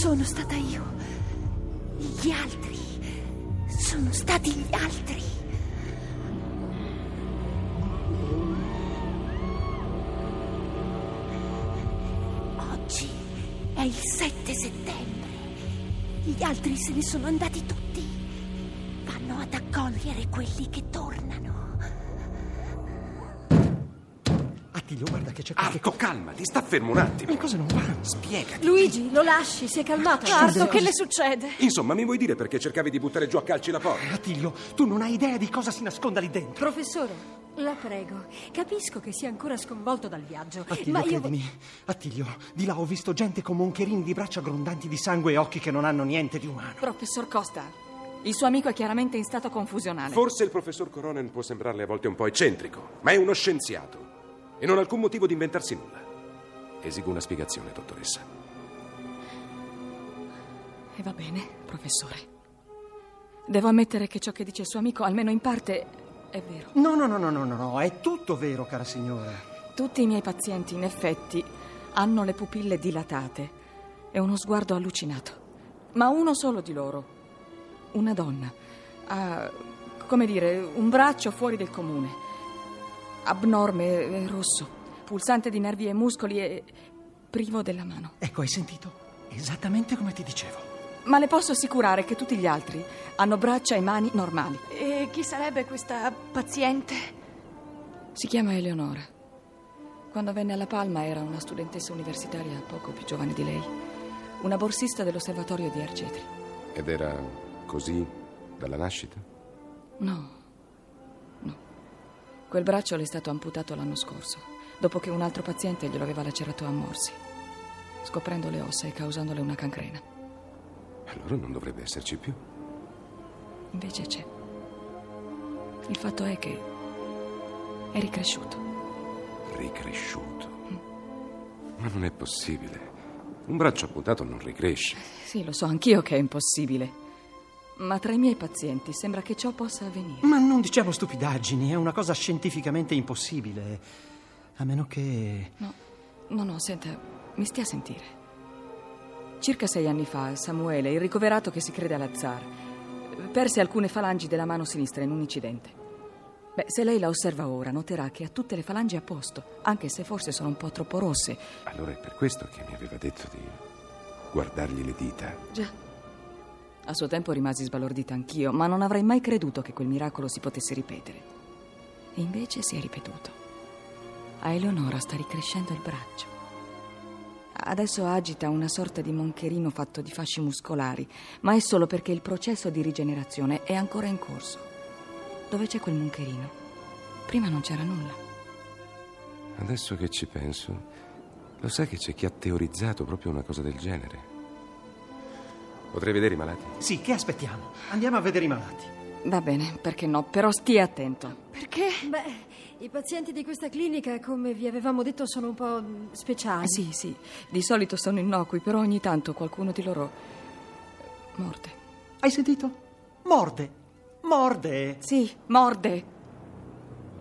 Sono stata io. Gli altri. Sono stati gli altri. Oggi è il 7 settembre. Gli altri se ne sono andati tutti. Vanno ad accogliere quelli che Attilio, guarda che c'è qualche Arco, calma, ti sta fermo un attimo. Le cose non vanno. Spiegati. Luigi, lo lasci, si è calmato. Arto, che le succede? Insomma, mi vuoi dire perché cercavi di buttare giù a calci la porta? Attilio, tu non hai idea di cosa si nasconda lì dentro. Professore, la prego. Capisco che sia ancora sconvolto dal viaggio. Attilio, ma io. credimi. Attilio, di là ho visto gente con moncherini di braccia grondanti di sangue e occhi che non hanno niente di umano. Professor Costa, il suo amico è chiaramente in stato confusionale. Forse il professor Coronen può sembrarle a volte un po' eccentrico, ma è uno scienziato e non ha alcun motivo di inventarsi nulla. Esigo una spiegazione, dottoressa. E va bene, professore. Devo ammettere che ciò che dice il suo amico, almeno in parte, è vero. No, no, no, no, no, no, no, è tutto vero, cara signora. Tutti i miei pazienti, in effetti, hanno le pupille dilatate e uno sguardo allucinato. Ma uno solo di loro, una donna, ha, come dire, un braccio fuori del comune. Abnorme, e rosso, pulsante di nervi e muscoli e privo della mano. Ecco, hai sentito? Esattamente come ti dicevo. Ma le posso assicurare che tutti gli altri hanno braccia e mani normali. E chi sarebbe questa paziente? Si chiama Eleonora. Quando venne alla Palma era una studentessa universitaria poco più giovane di lei, una borsista dell'osservatorio di Argetri. Ed era così dalla nascita? No. Quel braccio le è stato amputato l'anno scorso, dopo che un altro paziente glielo aveva lacerato a morsi, scoprendo le ossa e causandole una cancrena. Allora non dovrebbe esserci più. Invece c'è. Il fatto è che è ricresciuto. Ricresciuto. Ma non è possibile. Un braccio amputato non ricresce. Sì, lo so anch'io che è impossibile. Ma tra i miei pazienti sembra che ciò possa avvenire. Ma non diciamo stupidaggini, è una cosa scientificamente impossibile. A meno che... No, no, no, senta, mi stia a sentire. Circa sei anni fa, Samuele, il ricoverato che si crede all'azzar, perse alcune falangi della mano sinistra in un incidente. Beh, se lei la osserva ora, noterà che ha tutte le falangi a posto, anche se forse sono un po' troppo rosse. Allora è per questo che mi aveva detto di guardargli le dita. Già. A suo tempo rimasi sbalordita anch'io, ma non avrei mai creduto che quel miracolo si potesse ripetere. E invece si è ripetuto. A Eleonora sta ricrescendo il braccio. Adesso agita una sorta di moncherino fatto di fasci muscolari, ma è solo perché il processo di rigenerazione è ancora in corso. Dove c'è quel moncherino? Prima non c'era nulla. Adesso che ci penso, lo sai che c'è chi ha teorizzato proprio una cosa del genere? Potrei vedere i malati? Sì, che aspettiamo? Andiamo a vedere i malati. Va bene, perché no? Però stia attento. Perché? Beh, i pazienti di questa clinica, come vi avevamo detto, sono un po' speciali. Ah, sì, sì. Di solito sono innocui, però ogni tanto qualcuno di loro morde. Hai sentito? Morde. Morde. Sì, morde.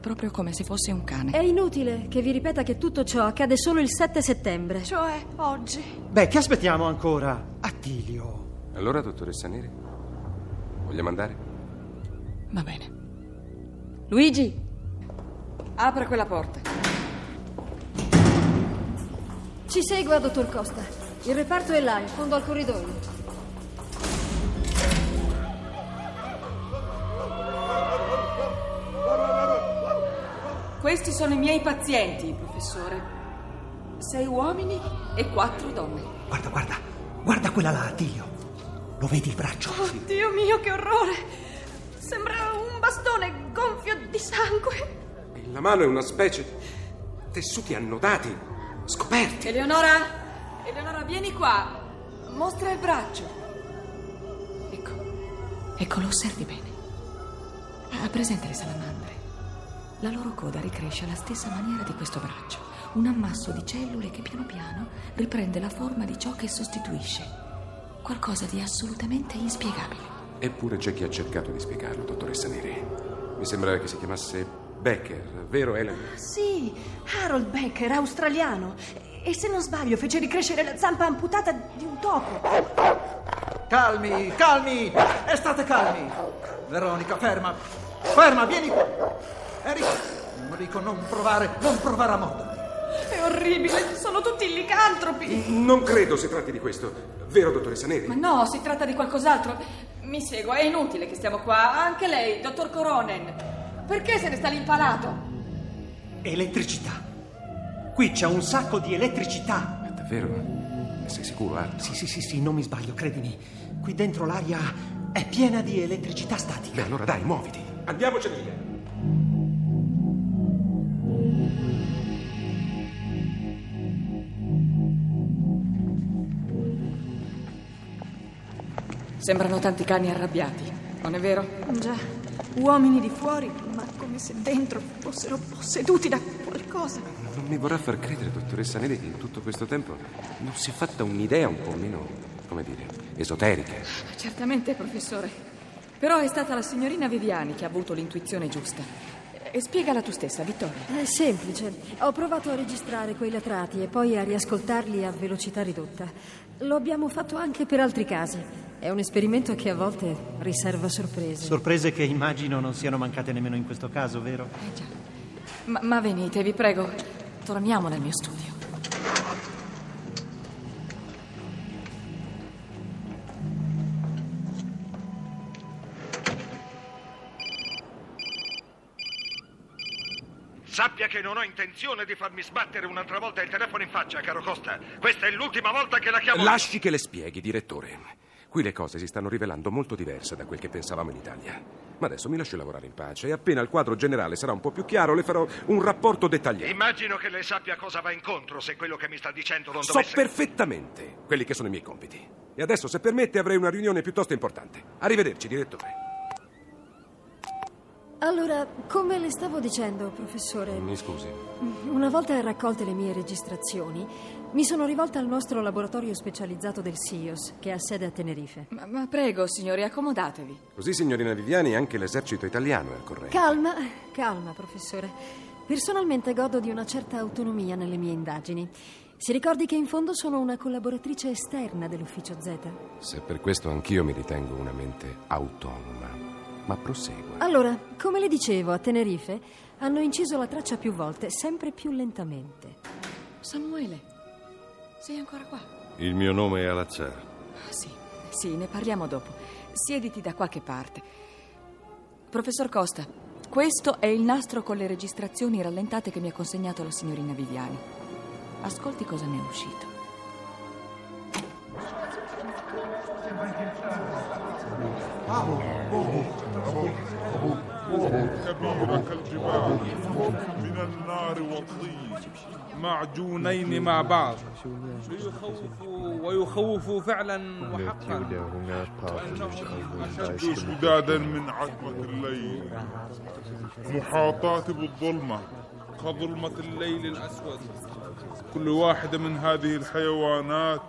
Proprio come se fosse un cane. È inutile che vi ripeta che tutto ciò accade solo il 7 settembre. Cioè, oggi. Beh, che aspettiamo ancora? Attilio. Allora, dottoressa Neri, vogliamo andare? Va bene. Luigi, apra quella porta. Ci segua, dottor Costa. Il reparto è là, in fondo al corridoio. Questi sono i miei pazienti, professore. Sei uomini e quattro donne. Guarda, guarda, guarda quella là, Attilio. Lo vedi il braccio? Oh, Dio mio, che orrore! Sembra un bastone gonfio di sangue. E la mano è una specie di tessuti annodati, scoperti. Eleonora, Eleonora, vieni qua. Mostra il braccio. Ecco, ecco, lo osservi bene. Ha presente le salamandre? La loro coda ricresce alla stessa maniera di questo braccio. Un ammasso di cellule che piano piano riprende la forma di ciò che sostituisce. Qualcosa di assolutamente inspiegabile. Eppure c'è chi ha cercato di spiegarlo, dottoressa Neri. Mi sembra che si chiamasse Becker, vero Helen? Sì, Harold Becker, australiano. E se non sbaglio fece ricrescere la zampa amputata di un topo. Calmi, calmi! E state calmi! Veronica, ferma! Ferma, vieni qua! Enrico, Enrico, non provare, non provare a mordere! È orribile, sono tutti licantropi. Non credo si tratti di questo. Vero, dottoressa Neri? Ma no, si tratta di qualcos'altro. Mi segua, è inutile che stiamo qua. Anche lei, dottor Coronen. Perché se ne sta lì impalato? Elettricità. Qui c'è un sacco di elettricità. Ma davvero? Ne sei sicuro, Art? Sì, sì, sì, sì, non mi sbaglio, credimi. Qui dentro l'aria è piena di elettricità statica. Beh, allora dai, muoviti. Andiamocene via. Sembrano tanti cani arrabbiati, non è vero? Già, uomini di fuori, ma come se dentro fossero posseduti da qualcosa. Non mi vorrà far credere, dottoressa Neri, che in tutto questo tempo non si è fatta un'idea un po' meno, come dire, esoterica. Certamente, professore. Però è stata la signorina Viviani che ha avuto l'intuizione giusta. E spiegala tu stessa, Vittoria. È semplice. Ho provato a registrare quei latrati e poi a riascoltarli a velocità ridotta. Lo abbiamo fatto anche per altri casi. È un esperimento che a volte riserva sorprese. Sorprese che immagino non siano mancate nemmeno in questo caso, vero? Eh già. Ma, ma venite, vi prego. Torniamo nel mio studio. Sappia che non ho intenzione di farmi sbattere un'altra volta il telefono in faccia, caro Costa. Questa è l'ultima volta che la chiamo. Lasci che le spieghi, direttore. Qui le cose si stanno rivelando molto diverse da quel che pensavamo in Italia. Ma adesso mi lasci lavorare in pace e appena il quadro generale sarà un po' più chiaro le farò un rapporto dettagliato. Immagino che lei sappia cosa va incontro se quello che mi sta dicendo non So dovesse... perfettamente quelli che sono i miei compiti. E adesso, se permette, avrei una riunione piuttosto importante. Arrivederci, direttore. Allora, come le stavo dicendo, professore, Mi scusi. una volta raccolte le mie registrazioni, mi sono rivolta al nostro laboratorio specializzato del SIOS, che ha sede a Tenerife. Ma, ma prego, signori, accomodatevi. Così, signorina Viviani, anche l'esercito italiano è al corrente. Calma, calma, professore. Personalmente godo di una certa autonomia nelle mie indagini. Si ricordi che in fondo sono una collaboratrice esterna dell'ufficio Z. Se per questo anch'io mi ritengo una mente autonoma. Ma prosegua. Allora, come le dicevo, a Tenerife hanno inciso la traccia più volte, sempre più lentamente. Samuele, sei ancora qua? Il mio nome è Alazzar. Ah, Sì, sì, ne parliamo dopo. Siediti da qualche parte. Professor Costa, questo è il nastro con le registrazioni rallentate che mi ha consegnato la signorina Viviani. Ascolti cosa ne è uscito. كبيرة كالجبال من النار والطين معجونين مع بعض. ليخوفوا ويخوفوا فعلا وحقا. أشد شدادا من عتمة الليل. محاطات بالظلمة. كظلمة الليل الأسود. كل واحدة من هذه الحيوانات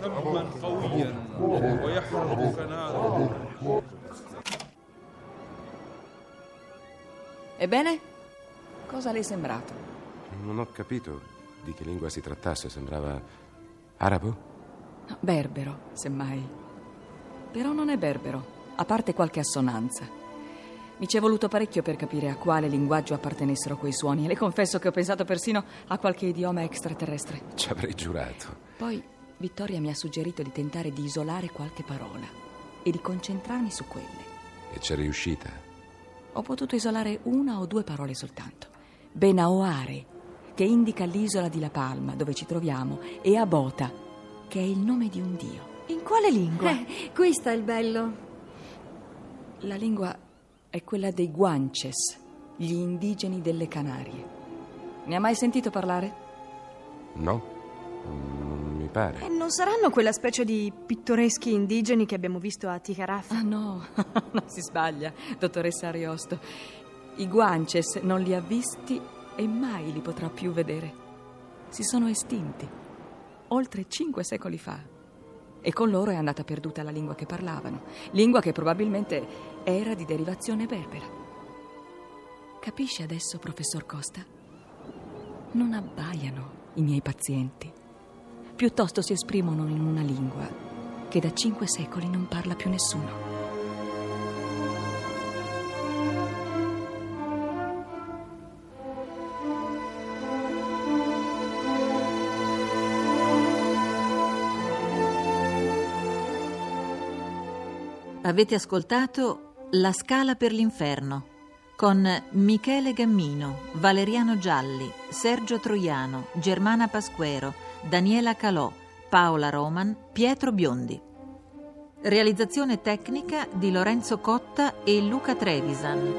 سما قويا ويحرق كنارا Ebbene, cosa le è sembrato? Non ho capito di che lingua si trattasse. Sembrava arabo? No, berbero, semmai. Però non è berbero. a parte qualche assonanza. Mi ci è voluto parecchio per capire a quale linguaggio appartenessero quei suoni e le confesso che ho pensato persino a qualche idioma extraterrestre. Ci avrei giurato. Poi Vittoria mi ha suggerito di tentare di isolare qualche parola e di concentrarmi su quelle. E c'è riuscita? Ho potuto isolare una o due parole soltanto. Benaoare, che indica l'isola di La Palma, dove ci troviamo, e Abota, che è il nome di un dio. In quale lingua? Eh, qui sta il bello. La lingua è quella dei Guanches, gli indigeni delle Canarie. Ne ha mai sentito parlare? No, non mi pare. E non saranno quella specie di pittoreschi indigeni che abbiamo visto a Ticaraf? Ah no, non si sbaglia, dottoressa Ariosto. I Guanches non li ha visti e mai li potrà più vedere. Si sono estinti, oltre cinque secoli fa. E con loro è andata perduta la lingua che parlavano, lingua che probabilmente era di derivazione berbera. Capisce adesso, professor Costa? Non abbaiano i miei pazienti. Piuttosto si esprimono in una lingua che da cinque secoli non parla più nessuno. Avete ascoltato La Scala per l'Inferno con Michele Gammino, Valeriano Gialli, Sergio Troiano, Germana Pasquero, Daniela Calò, Paola Roman, Pietro Biondi. Realizzazione tecnica di Lorenzo Cotta e Luca Trevisan.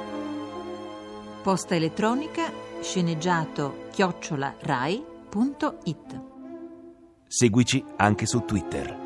Posta elettronica sceneggiato chiocciola rai.it. Seguici anche su Twitter.